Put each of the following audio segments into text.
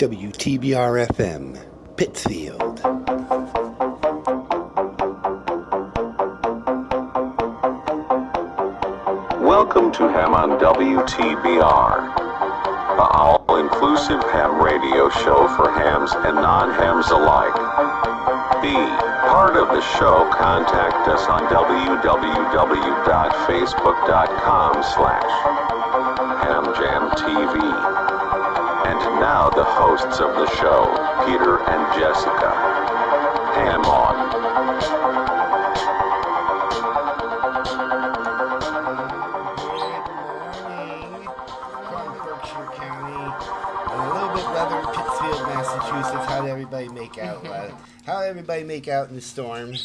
WTBR FM, Pittsfield. Welcome to Ham on WTBR, the all-inclusive ham radio show for hams and non-hams alike. Be part of the show. Contact us on www.facebook.com slash hamjamtv. Now the hosts of the show, Peter and Jessica. Ham on. Good morning from Berkshire County. A little bit weather in Pittsfield, Massachusetts. How did everybody make out? Uh, how everybody make out in the storm?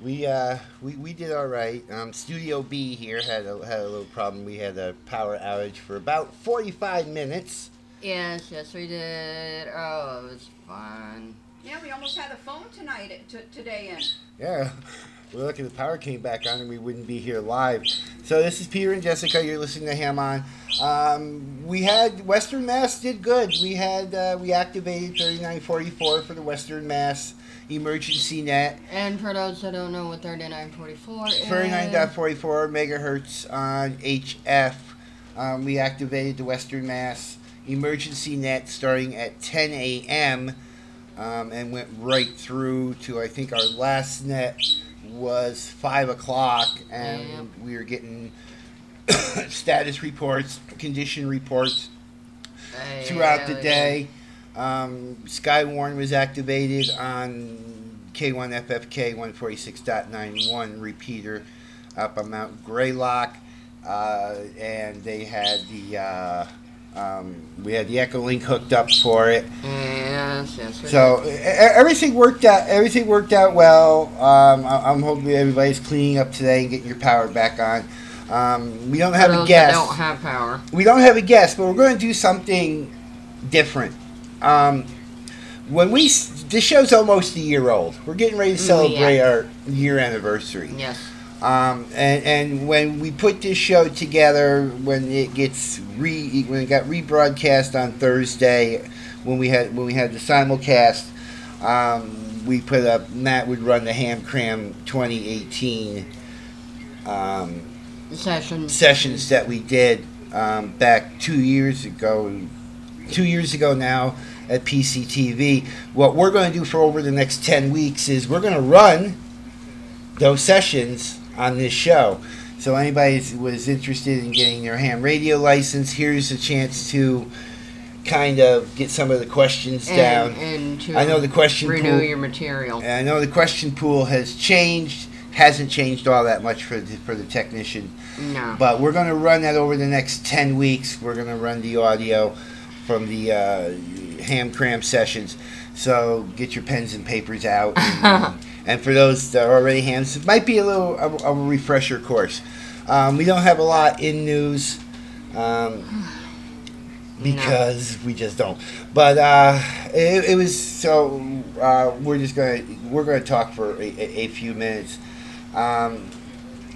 We uh, we, we did all right. Um, Studio B here had a, had a little problem. We had a power outage for about 45 minutes. Yes, yes, we did. Oh, it was fun. Yeah, we almost had a phone tonight, uh, t- today in. Yeah, we're lucky the power came back on and we wouldn't be here live. So this is Peter and Jessica. You're listening to Ham On. Um, we had Western Mass did good. We had uh, we activated 3944 for the Western Mass emergency net. And for those that don't know what 3944 is, 39.44 megahertz on HF. Um, we activated the Western Mass emergency net starting at 10 a.m. Um, and went right through to I think our last net was five o'clock, and Yep. we were getting status reports, condition reports uh, throughout the yeah, day. Um, Skywarn was activated on K1FFK 146.91 repeater up on Mount Greylock, uh, and they had the uh, um, we had the Echo Link hooked up for it. Yes, yes. So e- everything worked out. Everything worked out well. Um, I- I'm hoping everybody's cleaning up today and getting your power back on. Um, we don't have a guest don't have power. we don't have a guest, but we're going to do something different. Um, when we s- this show's almost a year old, we're getting ready to Mm, celebrate yeah. our year anniversary. Yes. Um, and and when we put this show together, when it gets re when it got rebroadcast on Thursday, when we had when we had the simulcast, um, we put up Matt would run the Ham Cram 2018. Um, Session. sessions that we did um, back two years ago, two years ago now at PCTV. What we're going to do for over the next 10 weeks is we're going to run those sessions on this show. So anybody who was interested in getting their ham radio license, here's a chance to kind of get some of the questions down. And, and to I know the question renew pool- your material. And I know the question pool has changed, hasn't changed all that much for the, for the technician No. but we're going to run that over the next 10 weeks. We're going to run the audio from the uh, ham cram sessions. So get your pens and papers out. And, and for those that are already hands, it might be a little of a refresher course. Um, we don't have a lot in news um, because we just don't. But uh, it, it was so. Uh, we're just gonna we're gonna talk for a, a, a few minutes. Um,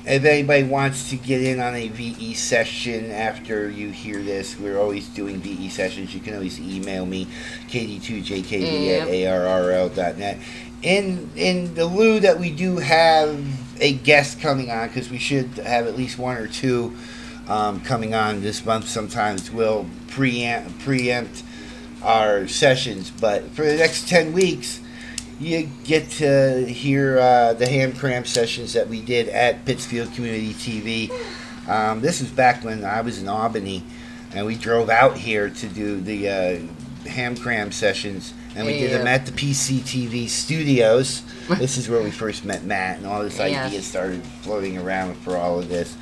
if anybody wants to get in on a VE session after you hear this, we're always doing VE sessions. You can always email me, kd2jkd at arrl.net. In, in the lieu that we do have a guest coming on, because we should have at least one or two um, coming on this month sometimes, we'll preempt, preempt our sessions. But for the next 10 weeks, you get to hear uh, the ham cram sessions that we did at Pittsfield Community TV. Um, this was back when I was in Albany, and we drove out here to do the uh, ham cram sessions, and we did them at the PCTV studios. this is where we first met Matt, and all this Yes. idea started floating around for all of this.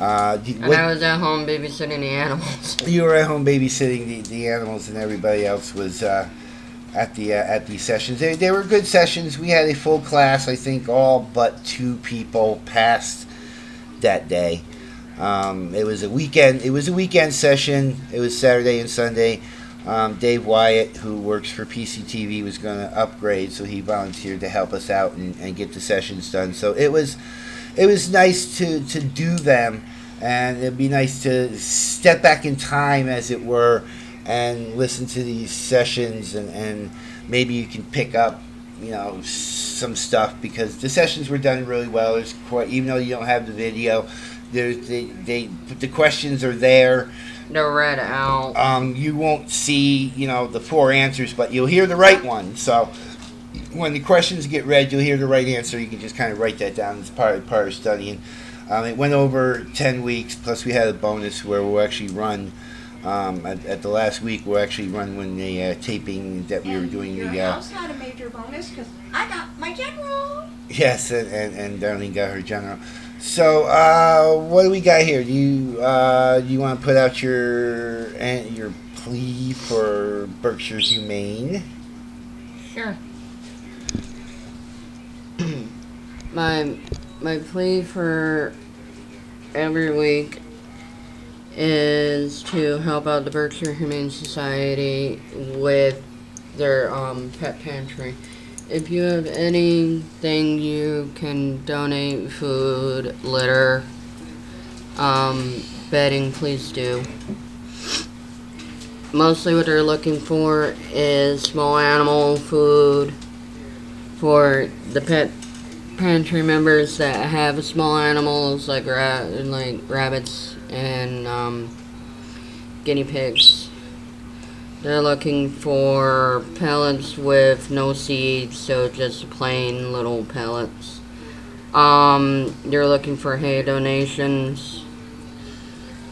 Uh, do- and what- I was at home babysitting the animals. you were at home babysitting the, the animals, and everybody else was uh, at the uh, at these sessions. They, they were good sessions. We had a full class. I think all but two people passed that day. Um, it was a weekend. It was a weekend session. It was Saturday and Sunday. Um, Dave Wyatt, who works for PCTV, was going to upgrade, so he volunteered to help us out and, and get the sessions done. So it was it was nice to, to do them, and it'd be nice to step back in time, as it were, and listen to these sessions, and, and maybe you can pick up, you know, some stuff because the sessions were done really well. There's quite, even though you don't have the video, there's they, they the questions are there. They're read out. Um, you won't see, you know, the four answers, but you'll hear the right one. So when the questions get read, you'll hear the right answer. You can just kind of write that down as part of, part of studying. Um, it went over 10 weeks, plus we had a bonus where we'll actually run. Um, at, at the last week, we'll actually run when the uh, taping that we were doing Your the. Uh, house had a major bonus because I got my general. Yes, and, and, and Darlene got her general. So, uh, what do we got here? Do you uh, do you want to put out your uh, your plea for Berkshire Humane? Sure. my my plea for every week is to help out the Berkshire Humane Society with their um, pet pantry. If you have anything you can donate, food, litter, um, bedding, please do. Mostly what they're looking for is small animal food for the pet pantry members that have small animals like ra- like rabbits and um, guinea pigs. They're looking for pellets with no seeds, so just plain little pellets. Um, they're looking for hay donations.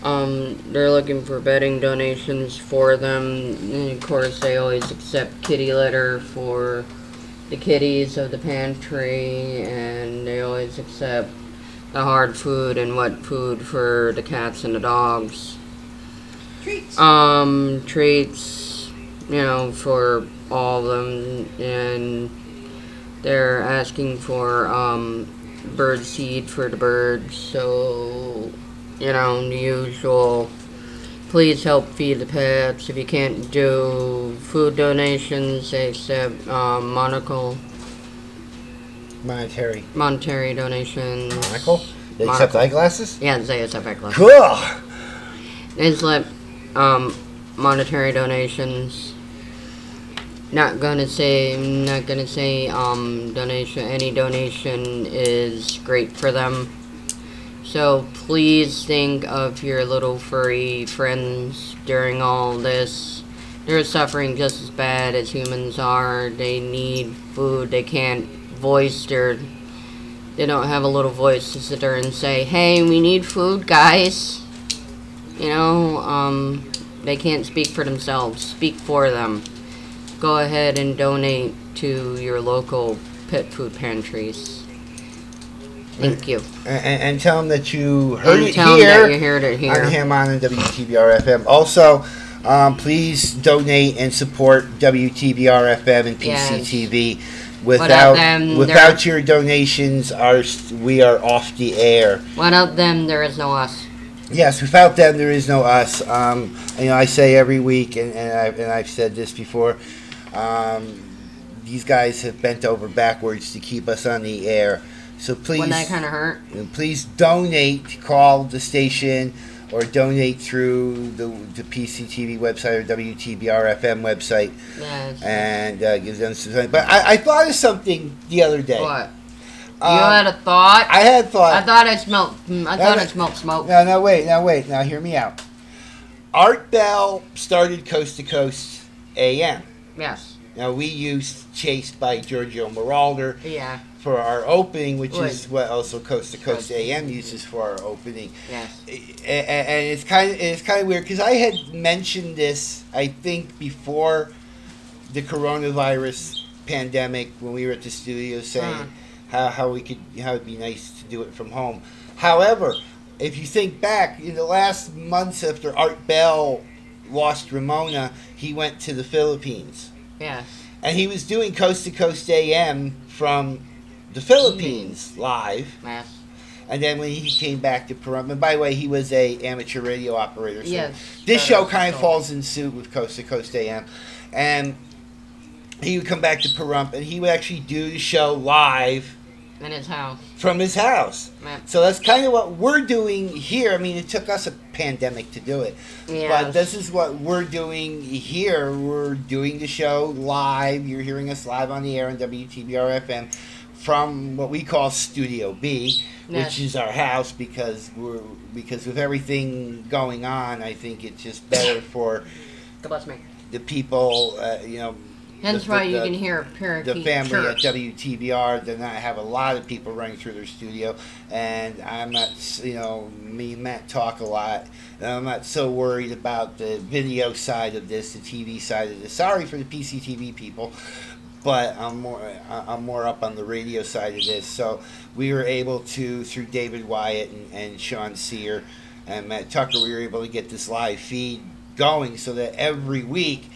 Um, they're looking for bedding donations for them. And of course, they always accept kitty litter for the kitties of the pantry, and they always accept the hard food and wet food for the cats and the dogs. Treats. Um, treats, you know, for all of them, and they're asking for um, bird seed for the birds. So, you know, the usual. Please help feed the pets. If you can't do food donations, they accept um, monocle, Monetary. monetary donations. Monocle? They accept Monocle. eyeglasses? Yeah, they accept eyeglasses. Cool! They accept um, monetary donations. Not gonna say, not gonna say um, donation. Any donation is great for them. So please think of your little furry friends during all this. They're suffering just as bad as humans are. They need food. They can't voice their. They don't have a little voice to sit there and say, "Hey, we need food, guys." You know, um, they can't speak for themselves. Speak for them. Go ahead and donate to your local pet food pantries. Thank you. And, and, and tell them that you heard And it tell here. them that you heard it here on. Ham on and WTBR FM. Also, um, please donate and support WTBR FM and Yes. PCTV. Without Without them, without your donations, our we are off the air. Without them, there is no us. Yes, without them, there is no us. Um, you know, I say every week, and, and, I, and I've said this before. Um, these guys have bent over backwards to keep us on the air. So please, Wouldn't that kind of hurt? please donate. Call the station or donate through the, the PCTV website or WTBR FM website Yes. and uh, give them some. But I, I thought of something the other day. what? Um, you had a thought? I had thought. I thought I smelled. mm, I thought no. I smelled smoke. No, no, wait, now wait. Now, hear me out. Art Bell started Coast to Coast AM. Yes. Now, we used Chased by Giorgio Moroder. Yeah. for our opening, which is what also Coast to Coast AM uses for our opening. Yes. A- a- And it's kind of it's kind of weird because I had mentioned this I think before the coronavirus pandemic when we were at the studio saying Uh. how, how we could how it'd be nice to do it from home. However, if you think back in the last months after Art Bell lost Ramona, he went to the Philippines Yes. and he was doing Coast to Coast AM from the Philippines live. Yes. And then when he came back to Pahrump, and by the way, he was a amateur radio operator. So Yes. this show kind of so- falls in suit with Coast to Coast AM, and he would come back to Pahrump, and he would actually do the show live In his house. from his house. Yeah. So that's kind of what we're doing here. I mean, it took us a pandemic to do it, but this is what we're doing here. We're doing the show live. You're hearing us live on the air on WTBR FM from what we call Studio B, Yes. which is our house because we're because with everything going on, I think it's just better for me. the people. Uh, you know, Hence the- why you the- can hear a parakeet the family chirp. at WTBR did not have a lot of people running through their studio, and I'm not, s- you know, me and Matt talk a lot, and I'm not so worried about the video side of this, the TV side of this. Sorry for the PCTV people, but I'm more, I- I'm more up on the radio side of this. So we were able to, through David Wyatt and, and Sean Sear and Matt Tucker, we were able to get this live feed going so that every week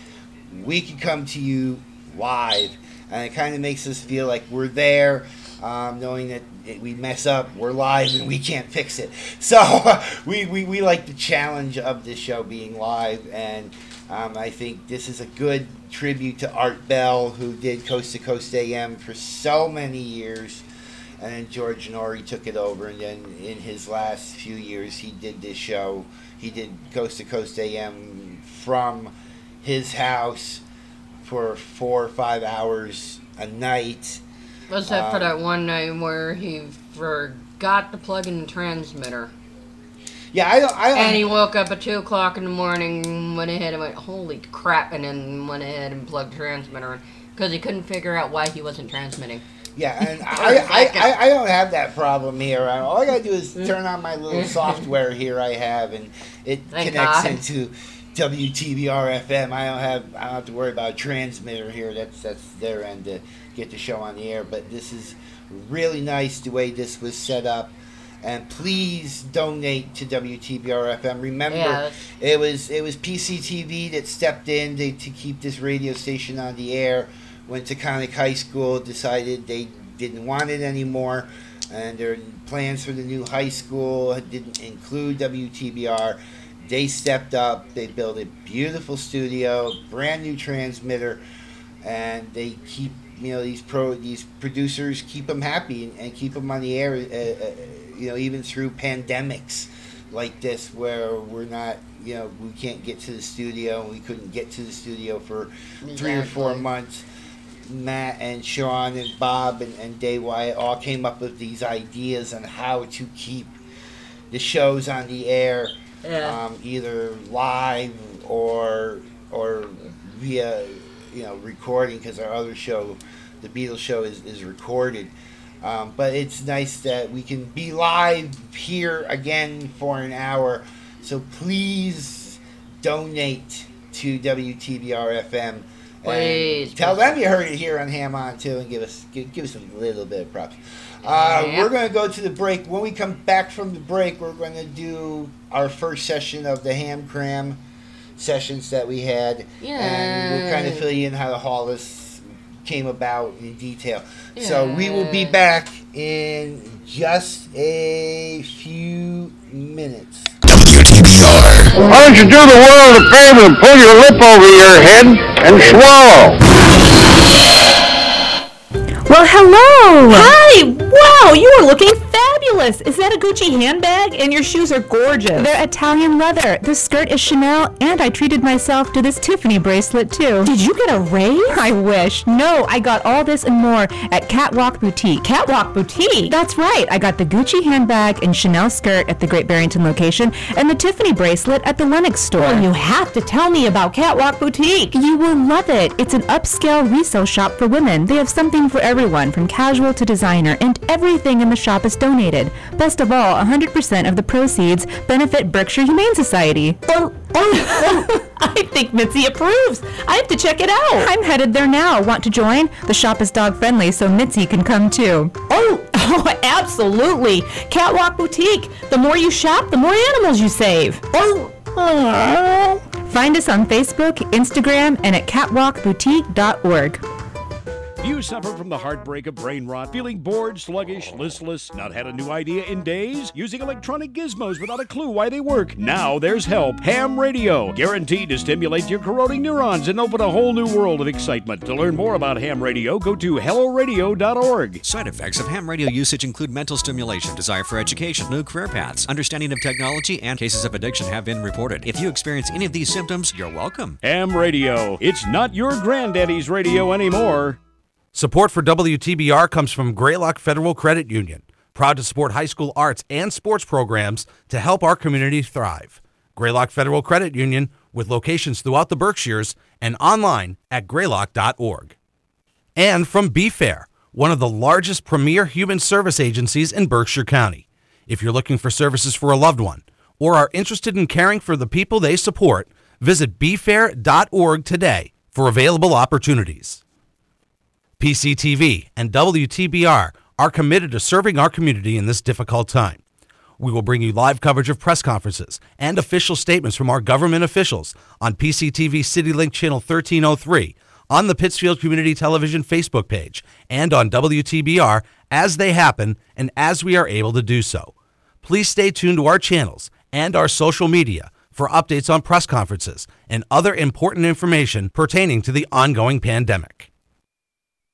we can come to you live, and it kind of makes us feel like we're there, um, knowing that it, we mess up, we're live, and we can't fix it. So we, we, we like the challenge of this show being live, and um, I think this is a good tribute to Art Bell, who did Coast to Coast AM for so many years. And then George Noory took it over, and then in his last few years, he did this show. He did Coast to Coast AM from his house for four or five hours a night. Except for Um, that one night where he forgot to plug in the transmitter. Yeah, I don't. I. And he woke up at 2 o'clock in the morning, went ahead and went, holy crap, and then went ahead and plugged the transmitter in. Because he couldn't figure out why he wasn't transmitting. yeah, and I, I, I, I don't have that problem here. All I gotta do is turn on my little software here I have, and it Thank connects God. into WTBR FM. I don't have. I don't have to worry about a transmitter here. That's that's their end to get the show on the air. But this is really nice the way this was set up. And please donate to WTBR FM. Remember, Yeah. it was it was PCTV that stepped in to, to keep this radio station on the air when Taconic High School decided they didn't want it anymore, and their plans for the new high school didn't include WTBR. They stepped up. They built a beautiful studio, brand new transmitter, and they keep you know these pro these producers keep them happy and, and keep them on the air. Uh, uh, you know, even through pandemics like this, where we're not you know we can't get to the studio. We couldn't get to the studio for three or four months. Matt and Sean and Bob and, and Dave Wyatt all came up with these ideas on how to keep the shows on the air, Yeah. um, either live or or via you know recording because our other show, the Beatles show, is, is recorded. Um, but it's nice that we can be live here again for an hour. So please donate to WTBR FM. Please, And tell them you heard it here on Ham On too, and give us give, give us a little bit of props. Uh, Yeah. We're going to go to the break. When we come back from the break, we're going to do our first session of the Ham Cram sessions that we had, and we'll kind of fill you in how the Hollis came about in detail. So we will be back in just a few minutes. Why don't you do the world a favor and pull your lip over your head and swallow? Well, hello. Hi. Wow, you are looking fabulous. Is that a Gucci handbag? And your shoes are gorgeous. They're Italian leather. This skirt is Chanel, and I treated myself to this Tiffany bracelet too. Did you get a raise? I wish. No, I got all this and more at Catwalk Boutique. Catwalk Boutique? That's right. I got the Gucci handbag and Chanel skirt at the Great Barrington location, and the Tiffany bracelet at the Lenox store. Well, you have to tell me about Catwalk Boutique. You will love it. It's an upscale resale shop for women. They have something for everyone, from casual to designer, and everything in the shop is donated. Best of all, 100% of the proceeds benefit Berkshire Humane Society. Oh, oh, I think Mitzi approves. I have to check it out. I'm headed there now. Want to join? The shop is dog friendly, so Mitzi can come too. Oh, oh, absolutely. Catwalk Boutique. The more you shop, the more animals you save. Oh. Find us on Facebook, Instagram, and at catwalkboutique.org. You suffer from the heartbreak of brain rot, feeling bored, sluggish, listless, not had a new idea in days, using electronic gizmos without a clue why they work? Now there's help. Ham Radio, guaranteed to stimulate your corroding neurons and open a whole new world of excitement. To learn more about ham radio, go to helloradio.org. Side effects of ham radio usage include mental stimulation, desire for education, new career paths, understanding of technology, and cases of addiction have been reported. If you experience any of these symptoms, you're welcome. Ham Radio. It's not your granddaddy's radio anymore. Support for WTBR comes from Greylock Federal Credit Union, proud to support high school arts and sports programs to help our community thrive. Greylock Federal Credit Union, with locations throughout the Berkshires and online at greylock.org. And from BFAIR, one of the largest premier human service agencies in Berkshire County. If you're looking for services for a loved one or are interested in caring for the people they support, visit bfair.org today for available opportunities. PCTV and WTBR are committed to serving our community in this difficult time. We will bring you live coverage of press conferences and official statements from our government officials on PCTV CityLink Channel 1303, on the Pittsfield Community Television Facebook page, and on WTBR as they happen and as we are able to do so. Please stay tuned to our channels and our social media for updates on press conferences and other important information pertaining to the ongoing pandemic.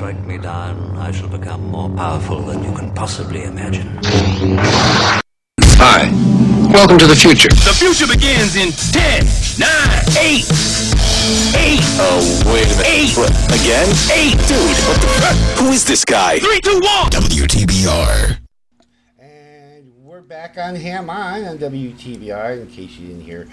If you strike me down, I shall become more powerful than you can possibly imagine. Hi. Welcome to the future. The future begins in 10, 9, 8, 8. Oh, wait a minute. 8. What, again? 8. Dude, what the fuck? Who is this guy? 3, 2, 1. WTBR. And we're back on Ham On on WTBR, in case you didn't hear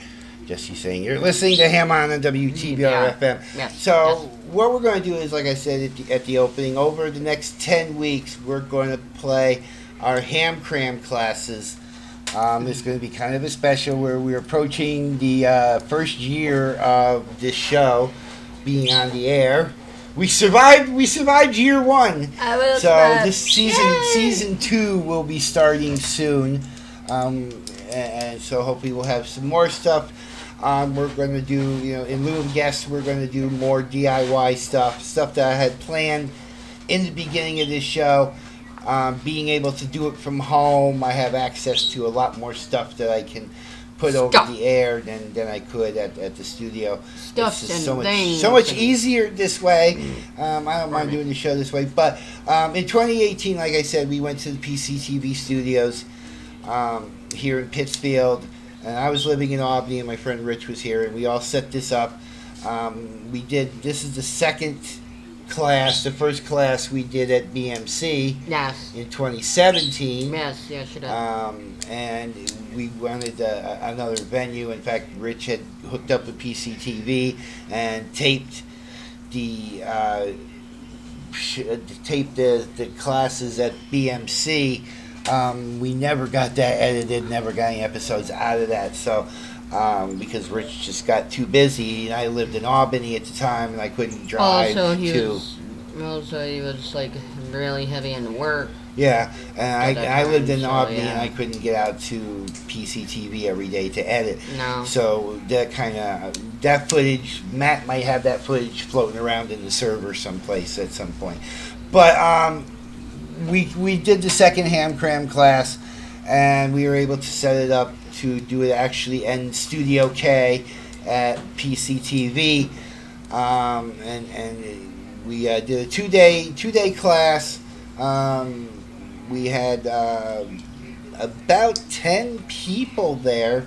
Jesse saying you're listening to Ham On on WTBR Yeah. FM. Yes, So what we're going to do is, like I said at the, at the opening, over the next 10 weeks, we're going to play our Ham Cram classes. Um, it's going to be kind of a special where we're approaching the uh, first year of this show being on the air. We survived. We survived year one. I will so survive. this season, season two, will be starting soon, um, and, and so hopefully we'll have some more stuff. Um, we're going to do, you know, in lieu of guests, we're going to do more DIY stuff, stuff that I had planned in the beginning of this show. Um, being able to do it from home, I have access to a lot more stuff that I can put over the air than, than I could at, at the studio. Stuff It's just and so much, things so much easier this way. Um, I don't mind doing the show this way. But um, in 2018, like I said, we went to the PCTV studios um, here in Pittsfield. And I was living in Albany, and my friend Rich was here, and we all set this up. Um, we did, this is the second class, the first class we did at BMC Yes. in 2017. Yes, yes, you did. Um, and we wanted uh, another venue. In fact, Rich had hooked up with PCTV and taped the uh, uh, taped the, the classes at BMC. Um, we never got that edited. Never got any episodes out of that. So. Um, because Rich just got too busy, and I lived in Albany at the time, and I couldn't drive also, he to. was also he was like really heavy into work. Yeah, and At that I, I lived in so, Albany and. I couldn't get out to PCTV every day to edit. No. So that kind of that footage, Matt might have that footage floating around in the server someplace at some point. But um, we we did the second ham cram class, and we were able to set it up to do it actually in Studio K at PCTV, um, and and we uh, did a two day two day class. Um, we had uh, about ten people there.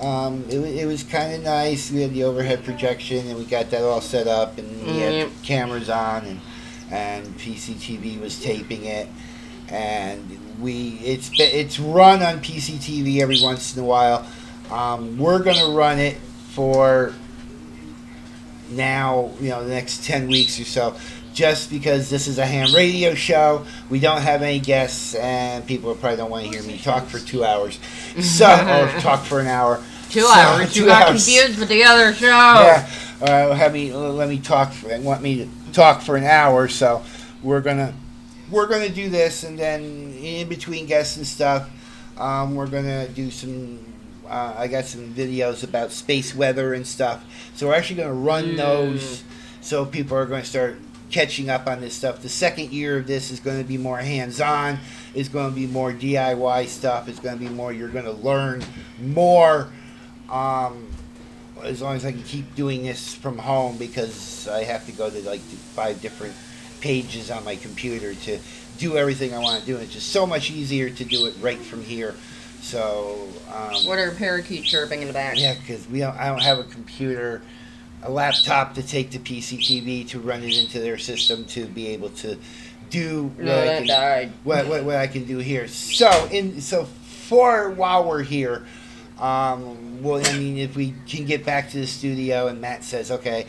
Um, it, it was kind of nice. We had the overhead projection, and we got that all set up, and we had cameras on, and and PCTV was taping it, and we it's it's run on PCTV every once in a while. Um, we're gonna run it for now, you know, the next ten weeks or so, just because this is a ham radio show. We don't have any guests, and people probably don't want to hear me talk for two hours. So, or talk for an hour. Two So, hours. You got hours. confused with the other show. Yeah. Uh, have me let me talk. For, want me to talk for an hour? So we're gonna we're gonna do this, and then in between guests and stuff, um, we're gonna do some. Uh, I got some videos about space weather and stuff. So we're actually gonna run Mm. those, so people are going to start catching up on this stuff. The second year of this is going to be more hands-on. It's going to be more DIY stuff. It's going to be more. You're going to learn more. Um, as long as I can keep doing this from home because I have to go to like five different pages on my computer to do everything I want to do. It's just so much easier to do it right from here. So, um, What are parakeets chirping in the back? yeah, because we don't, I don't have a computer, a laptop to take to PCTV to run it into their system to be able to do what, No, I, can, what, what, what I can do here. So in so for while we're here, um, well, I mean, if we can get back to the studio and Matt says, okay,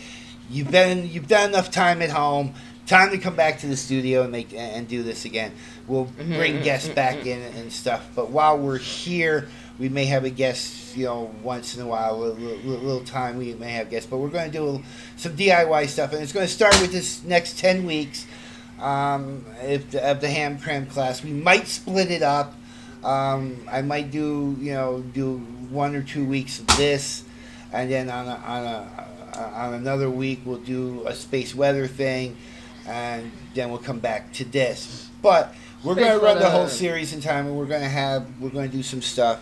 you've been you've done enough time at home. Time to come back to the studio and make and do this again. We'll Mhm, bring mhm, guests back mhm. in and stuff. But while we're here, we may have a guest, you know, once in a while, a little, little, little time we may have guests. But we're going to do some DIY stuff, and it's going to start with this next ten weeks um, if the, of the ham cram class. We might split it up. Um, I might do, you know, do one or two weeks of this, and then on a, on a on another week we'll do a space weather thing, and then we'll come back to this. But we're going to run the whole series in time, and we're going to have we're going to do some stuff.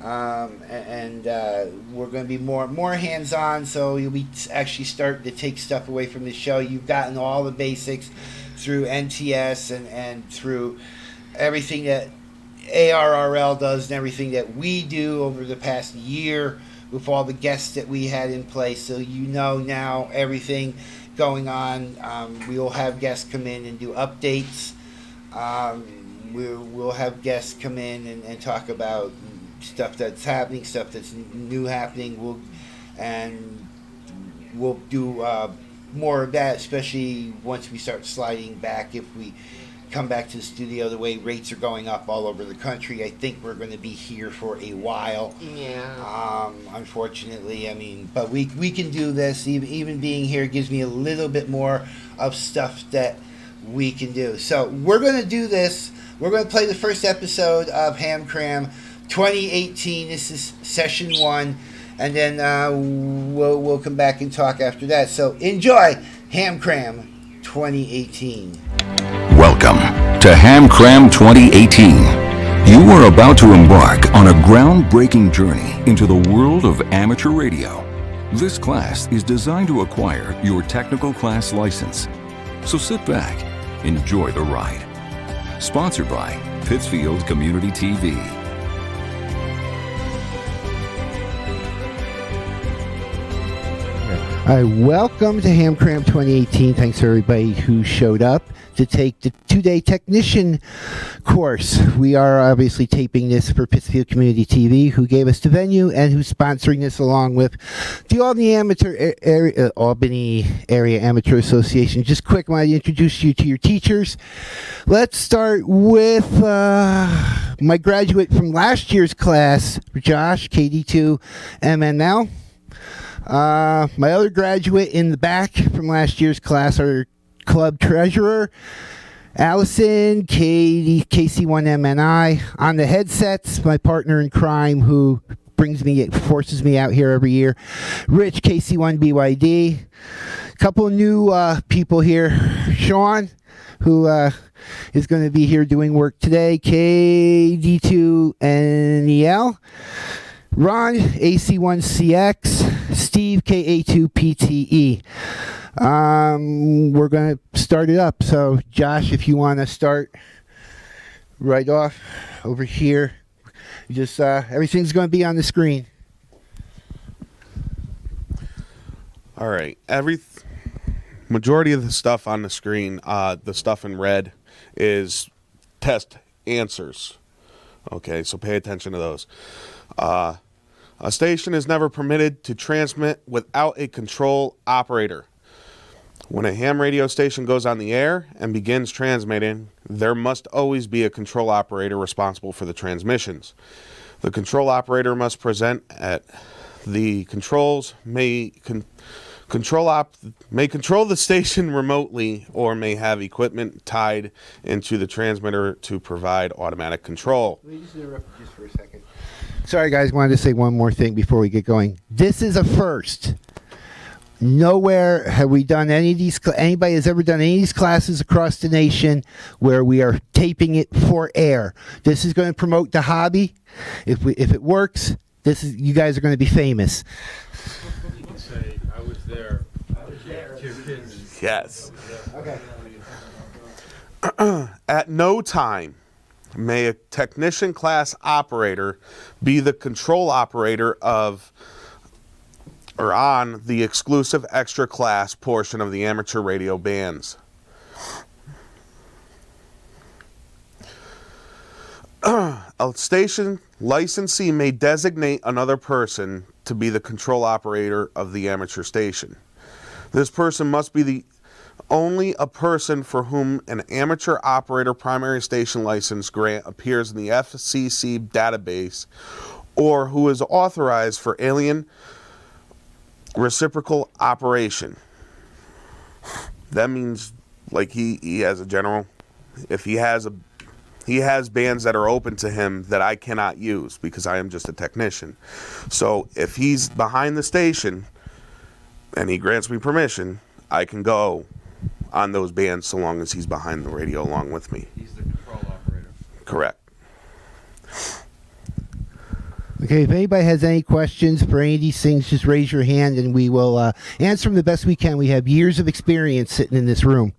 Um, and uh, we're going to be more more hands on, so you'll be actually starting to take stuff away from the show. You've gotten all the basics through NTS and, and through everything that ARRL does and everything that we do over the past year with all the guests that we had in place. So you know now everything going on. Um, we will have guests come in and do updates. Um, we'll, we'll have guests come in and, and talk about stuff that's happening, stuff that's new happening. We'll and we'll do uh, more of that, especially once we start sliding back. If we come back to the studio, the way rates are going up all over the country, I think we're going to be here for a while. Yeah. Um, unfortunately, I mean, but we we can do this. Even even being here gives me a little bit more of stuff that we can do. So we're going to do this. We're going to play the first episode of Ham Cram 2018. This is session one, and then uh, we'll we'll come back and talk after that. So enjoy Ham Cram 2018. To HamCram 2018. You are about to embark on a groundbreaking journey into the world of amateur radio. This class is designed to acquire your technical class license. So sit back, enjoy the ride. Sponsored by Pittsfield Community TV. All right, welcome to Ham Cram 2018. Thanks to everybody who showed up to take the two-day technician course. We are obviously taping this for Pittsfield Community TV, who gave us the venue and who's sponsoring this along with the Albany Amateur Area, uh, Albany Area Amateur Association. Just quick, I to introduce you to your teachers. Let's start with uh, my graduate from last year's class, Josh, KD2 MNL. Uh, my other graduate in the back from last year's class, our club treasurer, Allison, Katie, KC1MNI. On the headsets, my partner in crime who brings me, forces me out here every year, Rich, KC1BYD. Couple new uh, people here. Sean, who uh, is going to be here doing work today, KD2NEL. Ron, AC1CX, Steve, KA2PTE. Um, we're going to start it up. So, Josh, if you want to start right off over here, just uh, everything's going to be on the screen. All right. Every majority of the stuff on the screen, uh, the stuff in red, is test answers. Okay, so pay attention to those. Uh, a station is never permitted to transmit without a control operator. When a ham radio station goes on the air and begins transmitting, there must always be a control operator responsible for the transmissions. The control operator must present at the controls may con- control op may control the station remotely or may have equipment tied into the transmitter to provide automatic control. Let me just interrupt just for a second. Sorry, guys. Wanted to say one more thing before we get going. This is a first. Nowhere have we done any of these. cl- Anybody has ever done any of these classes across the nation where we are taping it for air. This is going to promote the hobby. If we, if it works, this is you guys are going to be famous. I was there. Yes. Okay. At no time may a technician class operator be the control operator of or on the exclusive extra class portion of the amateur radio bands. a station licensee may designate another person to be the control operator of the amateur station. This person must be the only a person for whom an amateur operator primary station license grant appears in the FCC database or who is authorized for alien reciprocal operation. That means like he, he has a general if he has a he has bands that are open to him that I cannot use because I am just a technician. So if he's behind the station and he grants me permission, I can go on those bands so long as he's behind the radio along with me. He's the control operator. Correct. Okay, if anybody has any questions for any of these things, just raise your hand and we will uh, answer them the best we can. We have years of experience sitting in this room.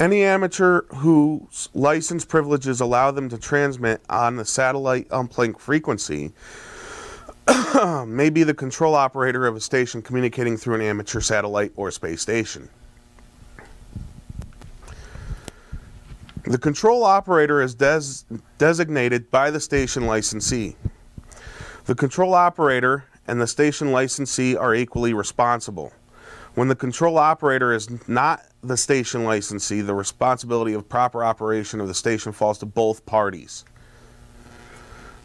Any amateur whose license privileges allow them to transmit on the satellite uplink frequency may be the control operator of a station communicating through an amateur satellite or space station. The control operator is des- designated by the station licensee. The control operator and the station licensee are equally responsible. When the control operator is not the station licensee, the responsibility of proper operation of the station falls to both parties.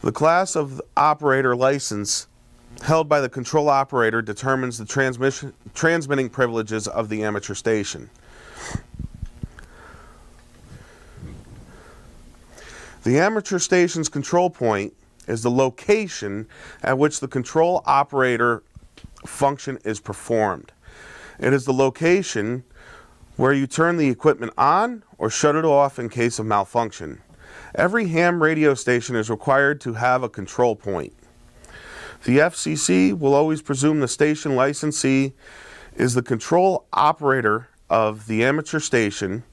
The class of operator license held by the control operator determines the transmission transmitting privileges of the amateur station. The amateur station's control point is the location at which the control operator function is performed. It is the location where you turn the equipment on or shut it off in case of malfunction. Every ham radio station is required to have a control point. The FCC will always presume the station licensee is the control operator of the amateur station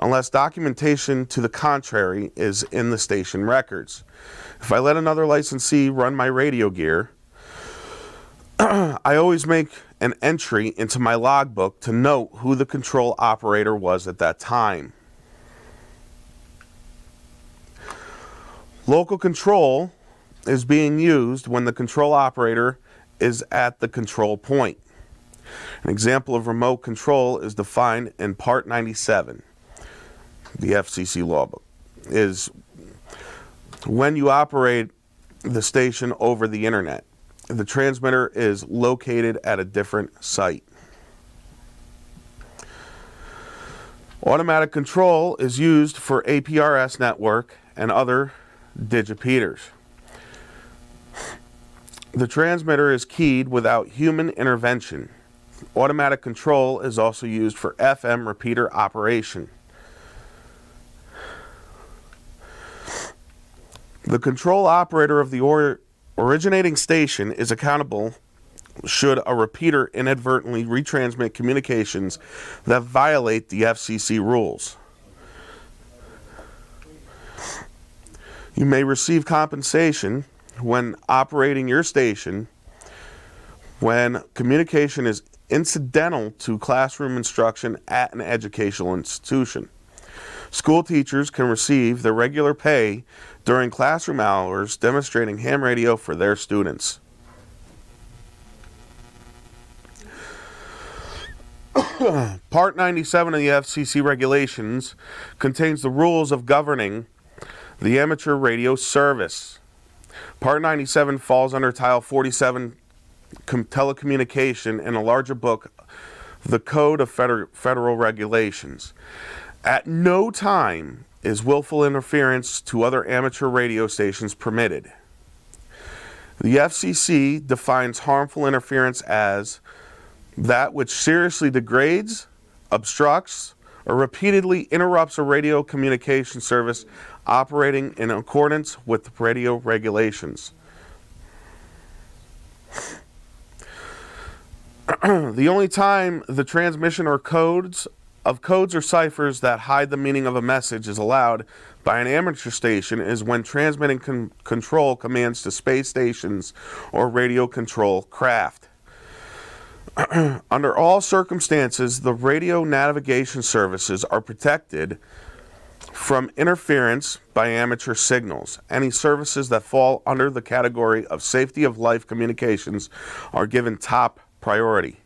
unless documentation to the contrary is in the station records. If I let another licensee run my radio gear, I always make an entry into my logbook to note who the control operator was at that time. Local control is being used when the control operator is at the control point. An example of remote control is defined in Part 97, the FCC law book, is when you operate the station over the internet. The transmitter is located at a different site. Automatic control is used for APRS network and other digipeaters. The transmitter is keyed without human intervention. Automatic control is also used for FM repeater operation. The control operator of the or- originating station is accountable should a repeater inadvertently retransmit communications that violate the FCC rules. You may receive compensation when operating your station when communication is incidental to classroom instruction at an educational institution. School teachers can receive their regular pay during classroom hours demonstrating ham radio for their students. Part 97 of the FCC regulations contains the rules of governing the amateur radio service. Part 97 falls under Title 47 com- telecommunication in a larger book, the Code of Feder- Federal Regulations. At no time is willful interference to other amateur radio stations permitted. The FCC defines harmful interference as that which seriously degrades, obstructs, or repeatedly interrupts a radio communication service operating in accordance with radio regulations. the only time the transmission or codes of codes or ciphers that hide the meaning of a message is allowed by an amateur station is when transmitting con- control commands to space stations or radio control craft. Under all circumstances, the radio navigation services are protected from interference by amateur signals. Any services that fall under the category of safety of life communications are given top priority.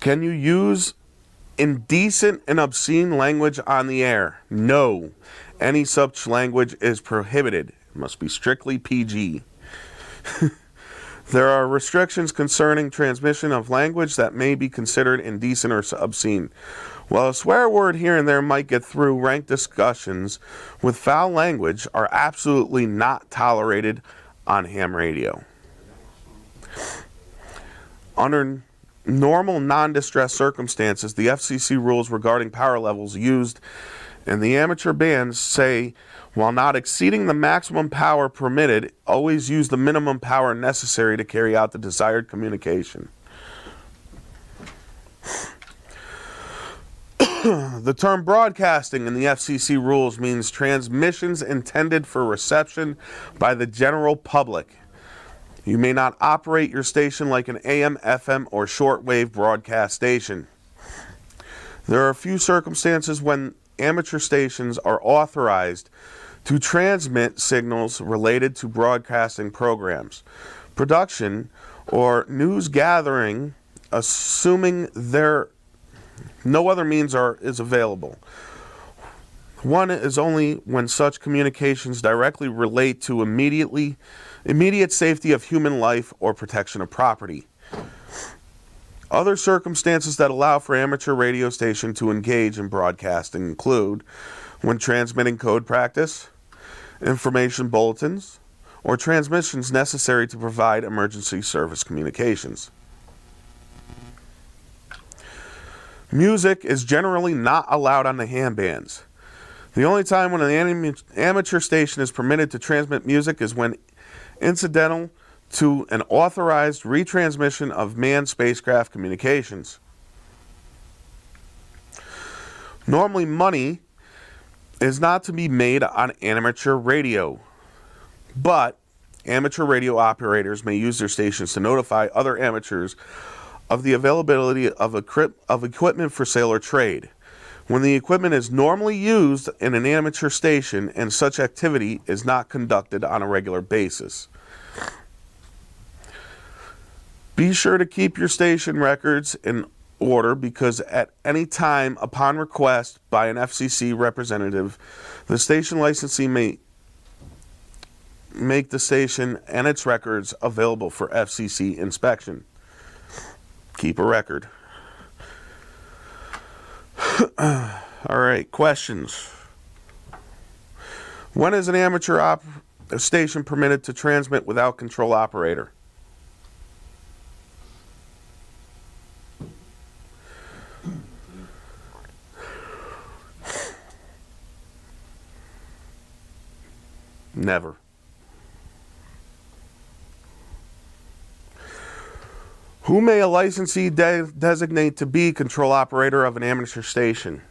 Can you use indecent and obscene language on the air? No. Any such language is prohibited. It must be strictly PG. there are restrictions concerning transmission of language that may be considered indecent or obscene. While a swear word here and there might get through rank discussions, with foul language are absolutely not tolerated on ham radio. Under normal non distress circumstances, the FCC rules regarding power levels used in the amateur bands say while not exceeding the maximum power permitted, always use the minimum power necessary to carry out the desired communication. the term broadcasting in the FCC rules means transmissions intended for reception by the general public. You may not operate your station like an AM, FM, or shortwave broadcast station. There are a few circumstances when amateur stations are authorized to transmit signals related to broadcasting programs, production, or news gathering, assuming there no other means are is available. One is only when such communications directly relate to immediately immediate safety of human life or protection of property. Other circumstances that allow for amateur radio station to engage in broadcasting include when transmitting code practice, information bulletins, or transmissions necessary to provide emergency service communications. Music is generally not allowed on the ham bands. The only time when an amateur station is permitted to transmit music is when incidental to an authorized retransmission of manned spacecraft communications. Normally, money is not to be made on amateur radio, but amateur radio operators may use their stations to notify other amateurs of the availability of, of equipment for sale or trade. When the equipment is normally used in an amateur station and such activity is not conducted on a regular basis. Be sure to keep your station records in order because at any time upon request by an FCC representative, the station licensee may make the station and its records available for FCC inspection. Keep a record. All right, questions. When is an amateur op- station permitted to transmit without control operator? Never. Who may a licensee de- designate to be control operator of an amateur station?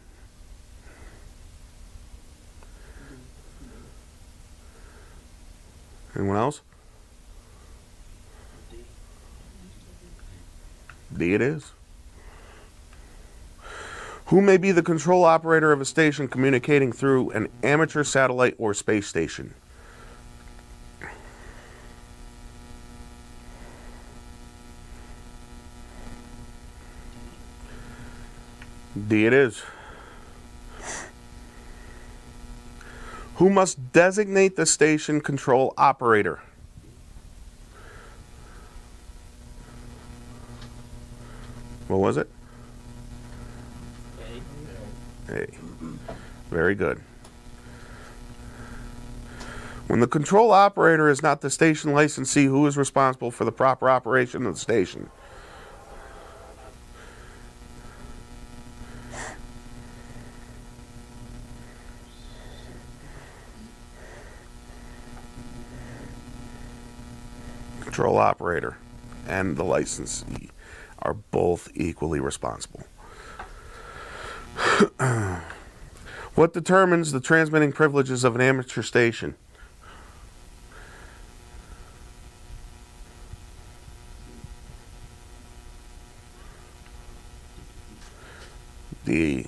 Anyone else? D it is. Who may be the control operator of a station communicating through an amateur satellite or space station? D it is. Who must designate the station control operator? What was it? A. Very good. When the control operator is not the station licensee, who is responsible for the proper operation of the station? Control operator and the licensee are both equally responsible. what determines the transmitting privileges of an amateur station? The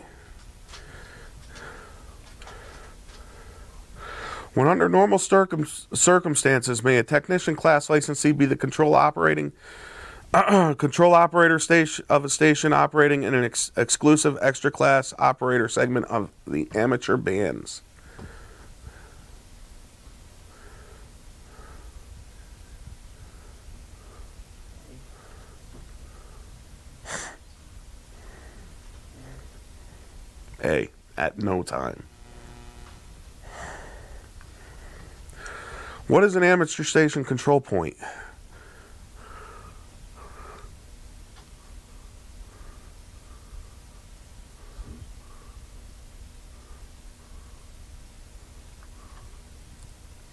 When under normal circum- circumstances, may a technician class licensee be the control operating control operator station of a station operating in an ex- exclusive extra class operator segment of the amateur bands. A. At no time. What is an amateur station control point?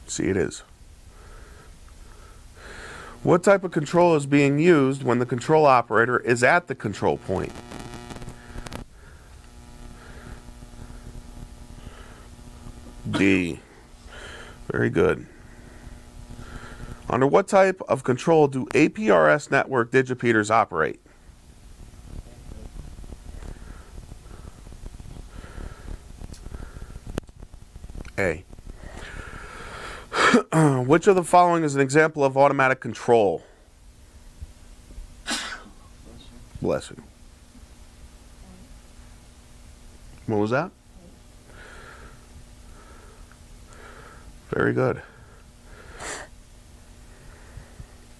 See, it is. What type of control is being used when the control operator is at the control point? D. Very good. Under what type of control do APRS network digipeaters operate? A. Which of the following is an example of automatic control? Bless you. What was that? Very good.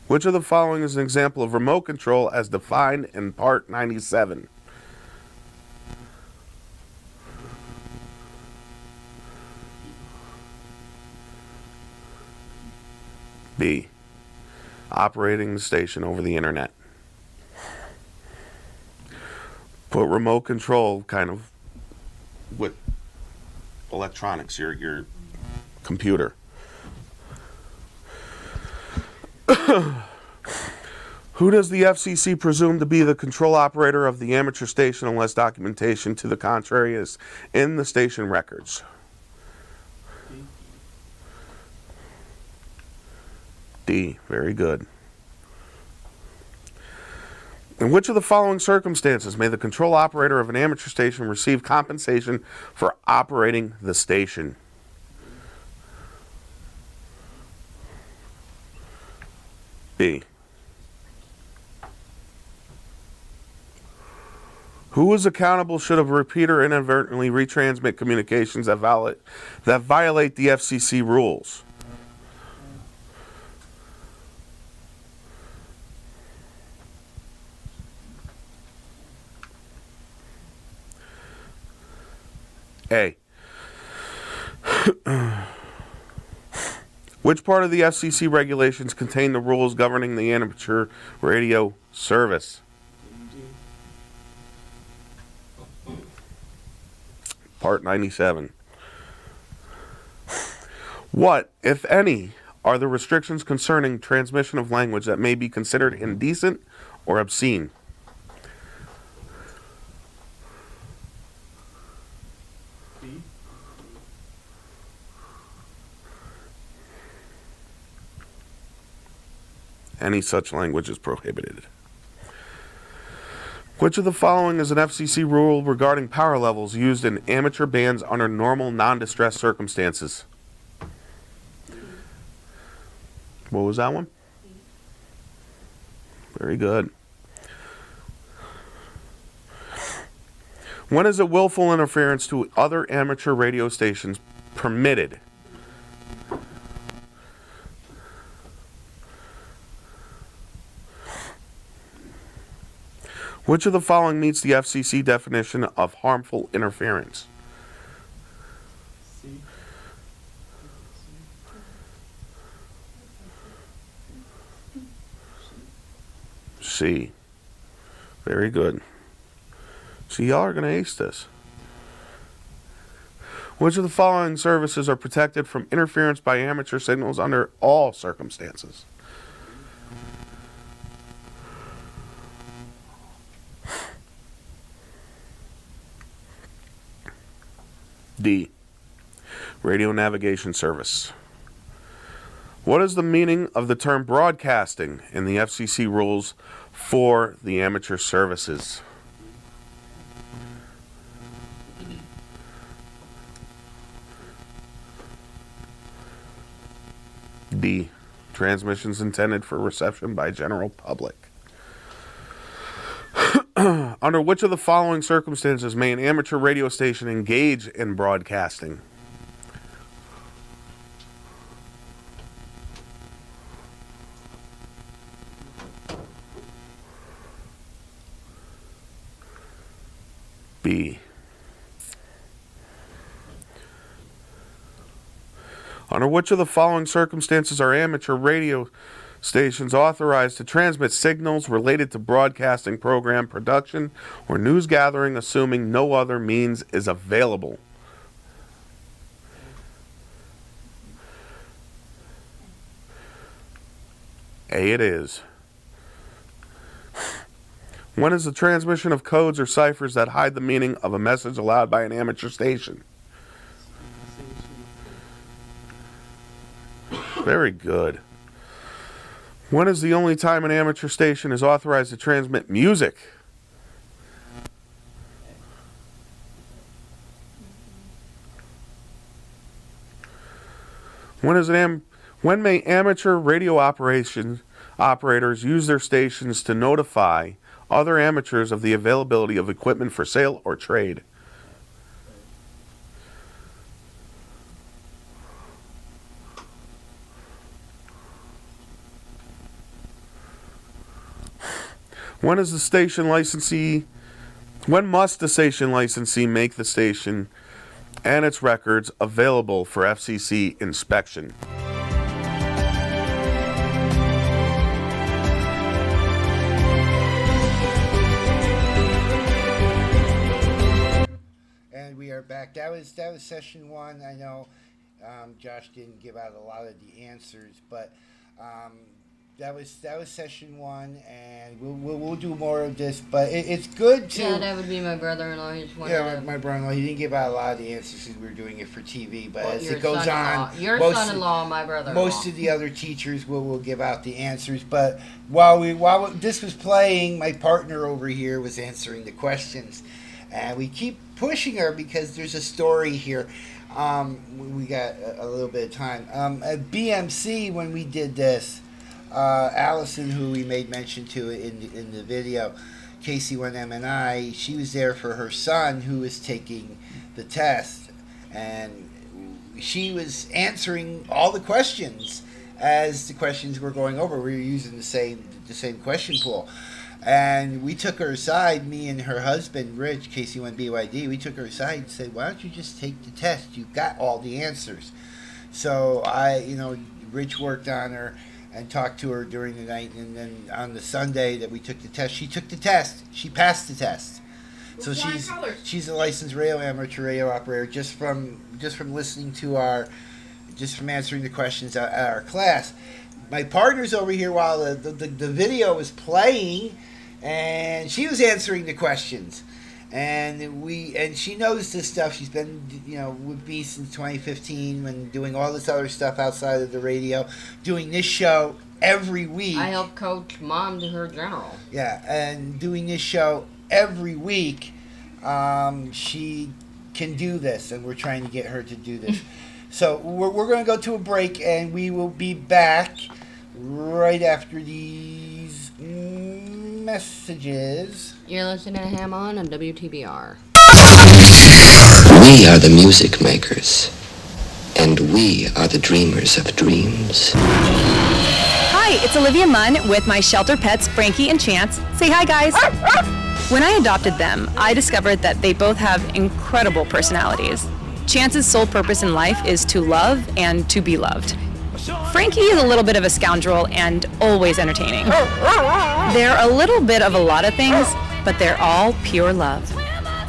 Which of the following is an example of remote control as defined in Part 97? B. Operating the station over the internet. Put remote control kind of with electronics, your your computer. Who does the FCC presume to be the control operator of the amateur station unless documentation to the contrary is in the station records? D. Very good. In which of the following circumstances may the control operator of an amateur station receive compensation for operating the station? B. Who is accountable should a repeater inadvertently retransmit communications that violate, that violate the FCC rules? A. Which part of the FCC regulations contain the rules governing the amateur radio service? Part 97. What, if any, are the restrictions concerning transmission of language that may be considered indecent or obscene? Any such language is prohibited. Which of the following is an FCC rule regarding power levels used in amateur bands under normal non distress circumstances? What was that one? Very good. When is a willful interference to other amateur radio stations permitted? Which of the following meets the FCC definition of harmful interference? C. Very good. So y'all are going to ace this. Which of the following services are protected from interference by amateur signals under all circumstances? D. Radio Navigation Service. What is the meaning of the term broadcasting in the FCC rules for the amateur services? D. Transmissions intended for reception by general public. Under which of the following circumstances may an amateur radio station engage in broadcasting? B. Under which of the following circumstances are amateur radio stations authorized to transmit signals related to broadcasting program production or news gathering, assuming no other means is available? A it is. When is the transmission of codes or ciphers that hide the meaning of a message allowed by an amateur station? Very good. When is the only time an amateur station is authorized to transmit music? When is an am- when may amateur radio operation operators use their stations to notify other amateurs of the availability of equipment for sale or trade? When is the station licensee? When must the station licensee make the station and its records available for FCC inspection? And we are back. That was that was session one. I know um, Josh didn't give out a lot of the answers, but um, that was that was session one, and we'll we'll, we'll do more of this. But it, it's good to Yeah, that would be my brother-in-law. He's one yeah, my, my brother-in-law. He didn't give out a lot of the answers because we were doing it for TV. But Well, as it goes on, your most, son-in-law, my brother-in-law. Most of the other teachers will, will give out the answers. But while we while this was playing, my partner over here was answering the questions, and we keep pushing her because there's a story here. Um, we- we got a, a little bit of time. Um, at BMC when we did this uh, Allison, who we made mention to in the, in the video, KC1M and I, she was there for her son who was taking the test, and she was answering all the questions as the questions were going over. We were using the same the same question pool. And we took her aside, me and her husband, Rich, KC1BYD, we took her aside and said, why don't you just take the test? You've got all the answers. So I, you know, Rich worked on her and talked to her during the night, and then on the Sunday that we took the test, she took the test. She passed the test. So With she's colors. she's a licensed radio amateur radio operator just from just from listening to our just from answering the questions at, at our class. My partner's over here while the, the, the, the video was playing, and she was answering the questions. And we and she knows this stuff. She's been you know with me since 2015 when doing all this other stuff outside of the radio, doing this show every week. I help coach mom to her general. Yeah, and doing this show every week, um, she can do this, and we're trying to get her to do this. so we're, we're going to go to a break, and we will be back right after these messages. You're listening to Ham on on WTBR. We are the music makers, and we are the dreamers of dreams. Hi, it's Olivia Munn with my shelter pets, Frankie and Chance. Say hi, guys. When I adopted them, I discovered that they both have incredible personalities. Chance's sole purpose in life is to love and to be loved. Frankie is a little bit of a scoundrel and always entertaining. They're a little bit of a lot of things, but they're all pure love.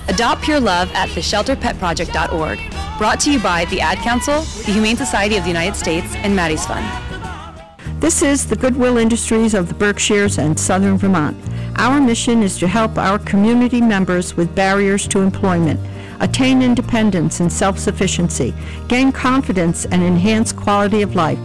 Adopt Pure Love at theshelterpetproject.org. Brought to you by the Ad Council, the Humane Society of the United States, and Maddie's Fund. This is the Goodwill Industries of the Berkshires and Southern Vermont. Our mission is to help our community members with barriers to employment attain independence and self-sufficiency, gain confidence and enhance quality of life,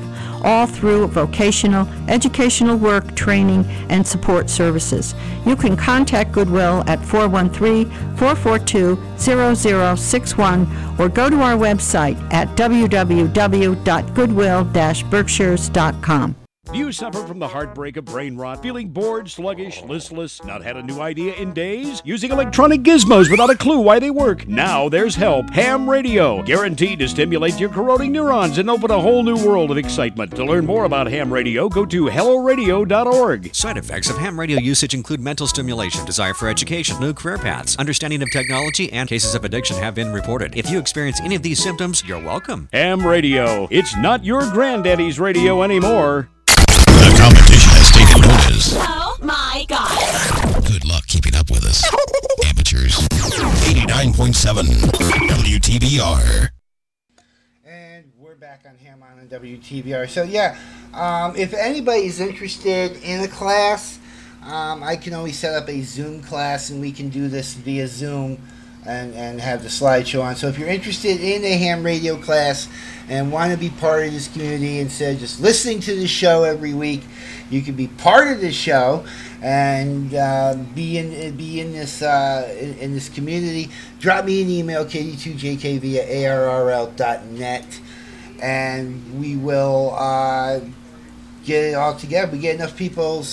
all through vocational, educational work, training, and support services. You can contact Goodwill at 413-442-0061 or go to our website at www.goodwill-berkshires.com. Do you suffer from the heartbreak of brain rot, feeling bored, sluggish, listless, not had a new idea in days? Using electronic gizmos without a clue why they work? Now there's help. Ham Radio, guaranteed to stimulate your corroding neurons and open a whole new world of excitement. To learn more about ham radio, go to helloradio.org. Side effects of ham radio usage include mental stimulation, desire for education, new career paths, understanding of technology, and cases of addiction have been reported. If you experience any of these symptoms, you're welcome. Ham Radio. It's not your granddaddy's radio anymore. My god. Good luck keeping up with us. Amateurs. 89.7 WTBR. And we're back on Ham on WTBR. So yeah, um, if anybody's interested in a class, um, I can always set up a Zoom class and we can do this via Zoom and, and have the slideshow on. So if you're interested in a ham radio class and want to be part of this community instead of just listening to the show every week, you can be part of the show and uh, be in be in this uh, in, in this community. Drop me an email, kd2jk via arrl.net, and we will uh, get it all together. We get enough people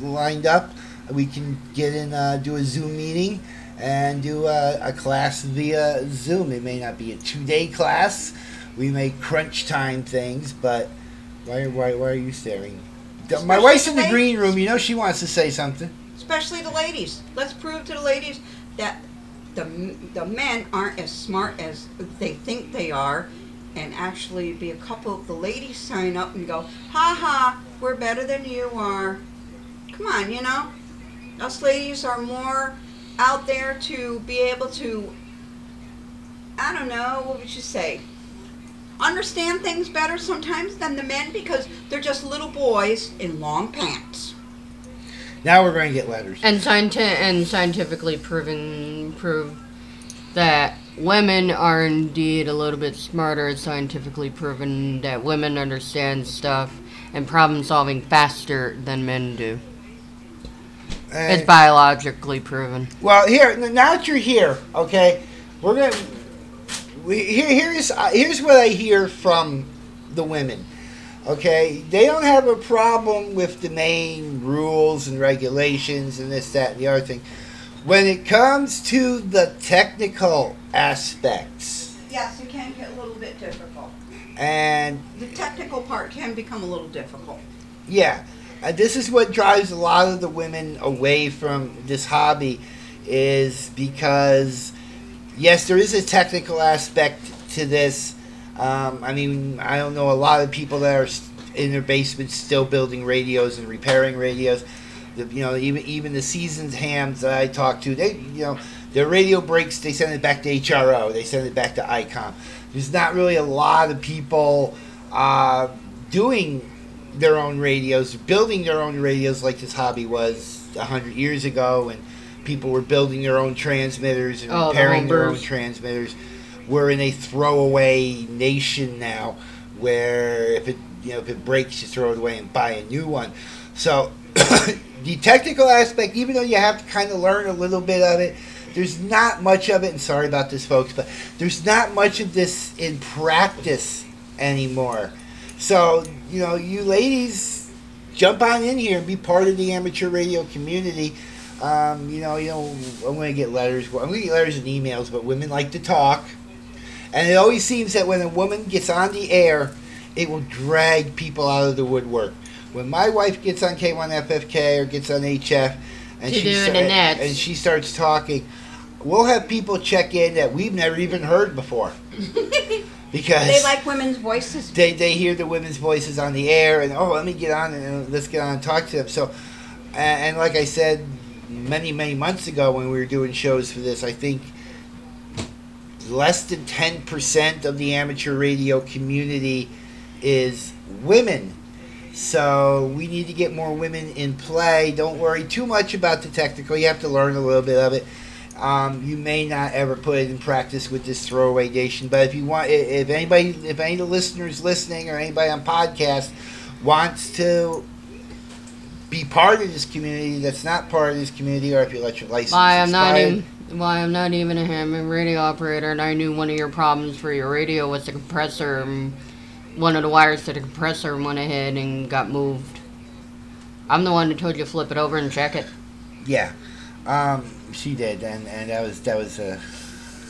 lined up, we can get in uh, do a Zoom meeting and do a, a class via Zoom. It may not be a two day class. We may crunch time things, but why why why are you staring? My wife's in the green room. You know she wants to say something. Especially the ladies. Let's prove to the ladies that the the men aren't as smart as they think they are, and actually be a couple of the ladies sign up and go, ha ha, we're better than you are. Come on, you know, us ladies are more out there to be able to. I don't know. What would you say? Understand things better sometimes than the men because they're just little boys in long pants. Now we're going to get letters. And, scienti- and scientifically proven prove that women are indeed a little bit smarter. It's scientifically proven that women understand stuff and problem solving faster than men do. It's biologically proven. Well, here now that you're here, okay, we're gonna. We, here, here's uh, here's what I hear from the women. Okay, they don't have a problem with the main rules and regulations and this, that, and the other thing. When it comes to the technical aspects, Yes, it can get a little bit difficult. and The technical part can become a little difficult. Yeah, uh, this is what drives a lot of the women away from this hobby, is because yes, there is a technical aspect to this. Um, I mean, I don't know a lot of people that are in their basements still building radios and repairing radios. The, you know, even even the seasoned hams that I talk to, they you know their radio breaks, they send it back to HRO, they send it back to ICOM. There's not really a lot of people uh, doing their own radios, building their own radios like this hobby was a hundred years ago, and people were building their own transmitters and Oh, the repairing their own transmitters. We're in a throwaway nation now, where if it you know if it breaks, you throw it away and buy a new one. So the technical aspect, even though you have to kind of learn a little bit of it, there's not much of it. And sorry about this, folks, but there's not much of this in practice anymore. So you know, you ladies, jump on in here and be part of the amateur radio community. Um, you know, you know, I'm going to get letters. I'm going to get letters and emails, but women like to talk, and it always seems that when a woman gets on the air, it will drag people out of the woodwork. When my wife gets on K1FFK or gets on HF, and she do sta- the nets. and she starts talking, we'll have people check in that we've never even heard before because They like women's voices. they, they hear the women's voices on the air and oh let me get on and uh, let's get on and talk to them. So and, and like i said many many months ago when we were doing shows for this i think less than 10% of the amateur radio community is women. So we need to get more women in play. Don't worry too much about the technical. You have to learn a little bit of it um, you may not ever put it in practice with this throwaway nation, but if you want, if anybody, if any of the listeners listening or anybody on podcast wants to be part of this community that's not part of this community, or if you let your license Why I'm not even why I'm not even a ham radio operator, and I knew one of your problems for your radio was the compressor. And one of the wires to the compressor went ahead and got moved. I'm the one who told you to flip it over and check it. yeah, um, she did, and and that was that was uh,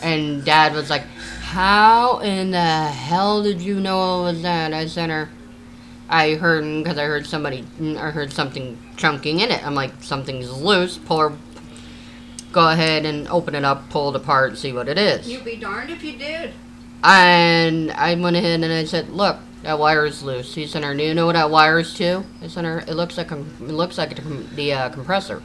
And Dad was like, "How in the hell did you know it was that?" I sent her. I heard because I heard somebody, I heard something chunking in it. I'm like, something's loose. Pull her. Go ahead and open it up, pull it apart, see what it is. You'd be darned if you did. And I went ahead and I said, "Look, that wire is loose." He sent her, "Do you know what that wire is to?" I sent her, "It looks like a, it looks like a, the uh, compressor."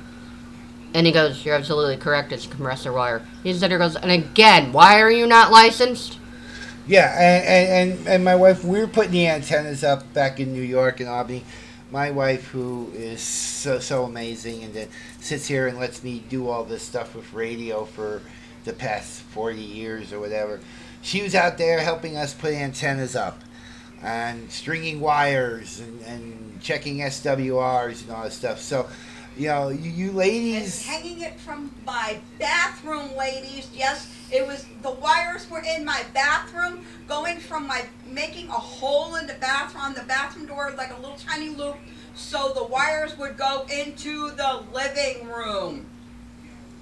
And he goes, "You're absolutely correct. It's compressor wire." He said, "He goes, and again, why are you not licensed?" Yeah, and, and, and, my wife, we were putting the antennas up back in New York and Albany. My wife, who is so so amazing, and that sits here and lets me do all this stuff with radio for the past forty years or whatever. She was out there helping us put antennas up and stringing wires and, and checking SWRs and all that stuff. So, you know, you, you ladies. Hanging it from my bathroom, ladies. Yes, it was the wires were in my bathroom, going from my making a hole in the bathroom on the bathroom door like a little tiny loop, so the wires would go into the living room.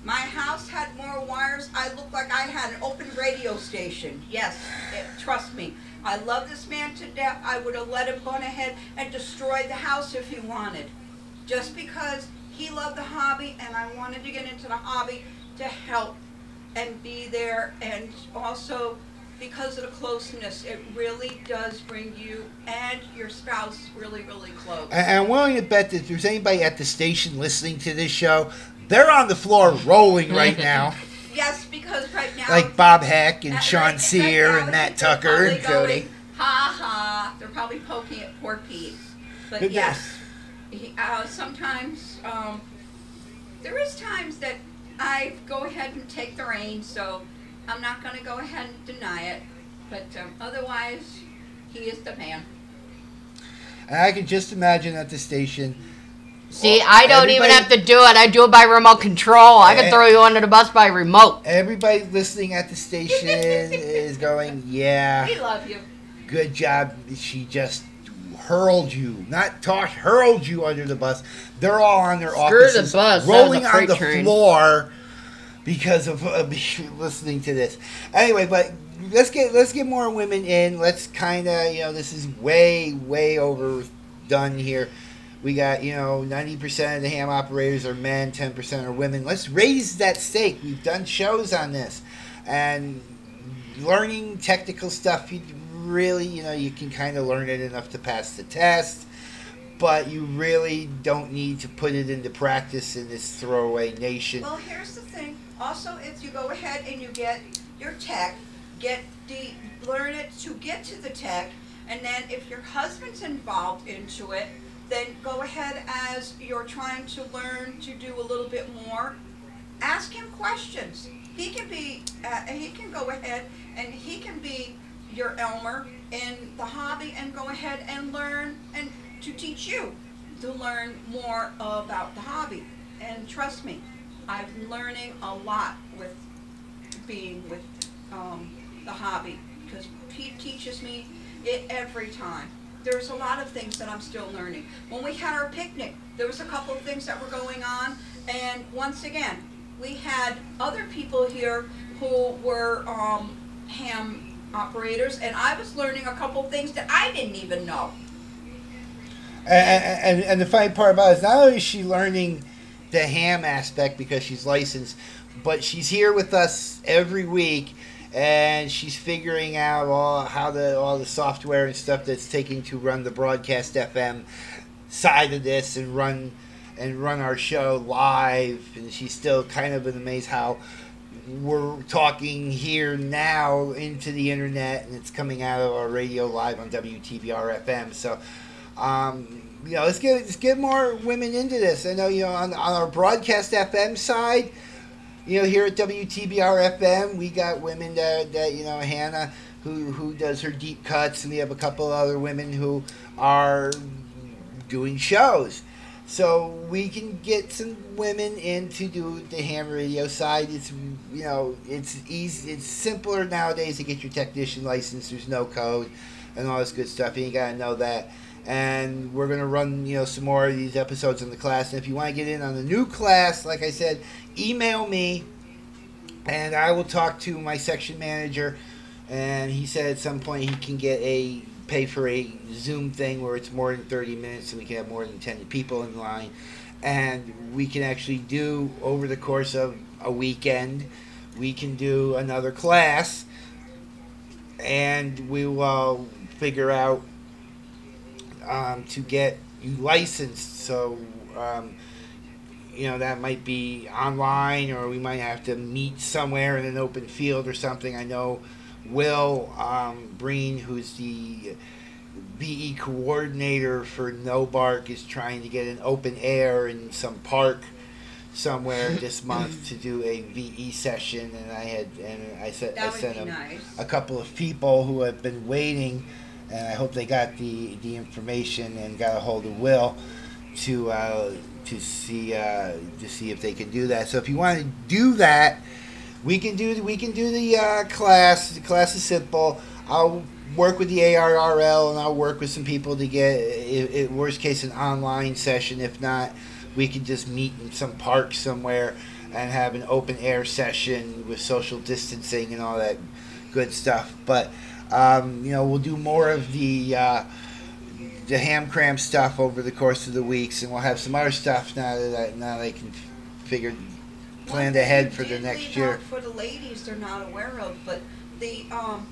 My house had more wires. I looked like I had an open radio station. Yes, it, trust me. I love this man to death. I would have let him go ahead and destroy the house if he wanted. Just because he loved the hobby and I wanted to get into the hobby to help and be there and also because of the closeness, it really does bring you and your spouse really, really close. And I'm willing to bet that if there's anybody at the station listening to this show, they're on the floor rolling right now. Yes, because right now Like Bob Heck and Right- Sean right Sear now and Matt Tucker and Cody. going, Ha ha! They're probably poking at poor Pete. But Good yes, he, uh, sometimes um, there is times that I go ahead and take the reins, so I'm not going to go ahead and deny it. But um, otherwise, he is the man. And I can just imagine at the station. See, I don't even have to do it. I do it by remote control. I Eh. can throw you under the bus by remote. Everybody listening at the station is going, yeah, We love you. good job. She just hurled you, not tossed, hurled you under the bus. They're all on their the offices, bus, that was rolling on the train. floor because of uh, listening to this. Anyway, but let's get let's get more women in. Let's kind of you know this is way way overdone here. We got you know ninety percent of the ham operators are men, ten percent are women. Let's raise that stake. We've done shows on this, and learning technical stuff. Really you know you can kind of learn it enough to pass the test. But you really don't need to put it into practice in this throwaway nation. Well, here's the thing. Also, if you go ahead and you get your tech, get the learn it to get to the tech, and then if your husband's involved into it, then go ahead as you're trying to learn to do a little bit more. Ask him questions. He can be. Uh, he can go ahead and he can be your Elmer in the hobby and go ahead and learn and to teach you to learn more about the hobby. And trust me, I'm learning a lot with being with um, the hobby because Pete teaches me it every time. There's a lot of things that I'm still learning. When we had our picnic, there was a couple of things that were going on, And once again, we had other people here who were um, ham operators, and I was learning a couple things that I didn't even know. And, and, and the funny part about it is not only is she learning the ham aspect because she's licensed, but she's here with us every week and she's figuring out all how the all the software and stuff that's taking to run the broadcast FM side of this and run and run our show live and she's still kind of amazed how we're talking here now into the internet and it's coming out of our radio live on WTBR FM. So, um, you know, let's get let's get more women into this. I know you know on, on our broadcast FM side, you know here at WTBR FM we got women that, that you know Hannah who who does her deep cuts and we have a couple other women who are doing shows. So we can get some women in to do the ham radio side. It's you know it's easy. It's simpler nowadays to get your technician license. There's no code and all this good stuff. You ain't gotta know that. And we're gonna run you know some more of these episodes in the class. And if you want to get in on the new class, like I said, email me, and I will talk to my section manager. And he said at some point he can get a pay for a Zoom thing where it's more than 30 minutes and we can have more than 10 people in line. And we can actually do, over the course of a weekend, we can do another class and we will figure out um, to get you licensed. So, um, you know, that might be online or we might have to meet somewhere in an open field or something. I know Will um, Breen, who's the VE coordinator for NoBARC, is trying to get an open air in some park somewhere this month to do a VE session, and I had and I said I sent him nice. a couple of people who have been waiting, and I hope they got the the information and got a hold of Will to uh, to see uh, to see if they can do that. So if you want to do that, we can do we can do the uh, class. The class is simple. I'll work with the ARRL and I'll work with some people to get, i i worst case, an online session. If not, we can just meet in some park somewhere and have an open air session with social distancing and all that good stuff. But um, you know, we'll do more of the uh, the ham cram stuff over the course of the weeks, and we'll have some other stuff now that I, now that I can figure planned ahead for the Did next year. out For the ladies, they're not aware of, but the, um,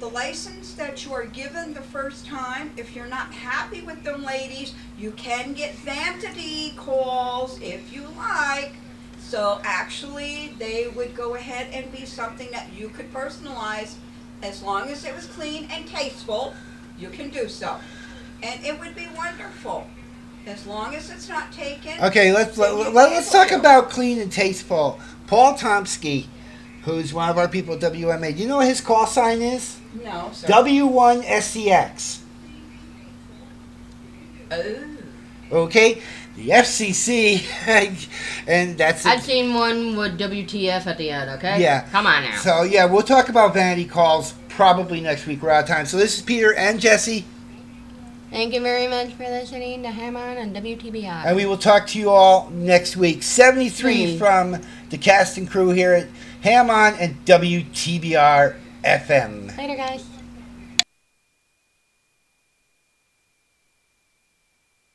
the license that you are given the first time, if you're not happy with them ladies, you can get vanity calls if you like. So actually, they would go ahead and be something that you could personalize. As long as it was clean and tasteful, you can do so. And it would be wonderful. As long as it's not taken. Okay, let's let, then you let, can us talk do it. about clean and tasteful. Paul Tomsky, who's one of our people at WMA. Do you know what his call sign is? No, sir. W1SCX. Oh. Okay, the FCC, and that's I've seen one with WTF at the end, okay? Yeah. Come on now. So yeah, we'll talk about vanity calls probably next week. We're out of time. So this is Peter and Jesse, Thank you very much for listening to Ham On and WTBR. and we will talk to you all next week. Seventy-three Hmm. from the cast and crew here at Ham On and WTBR FM. Later, guys.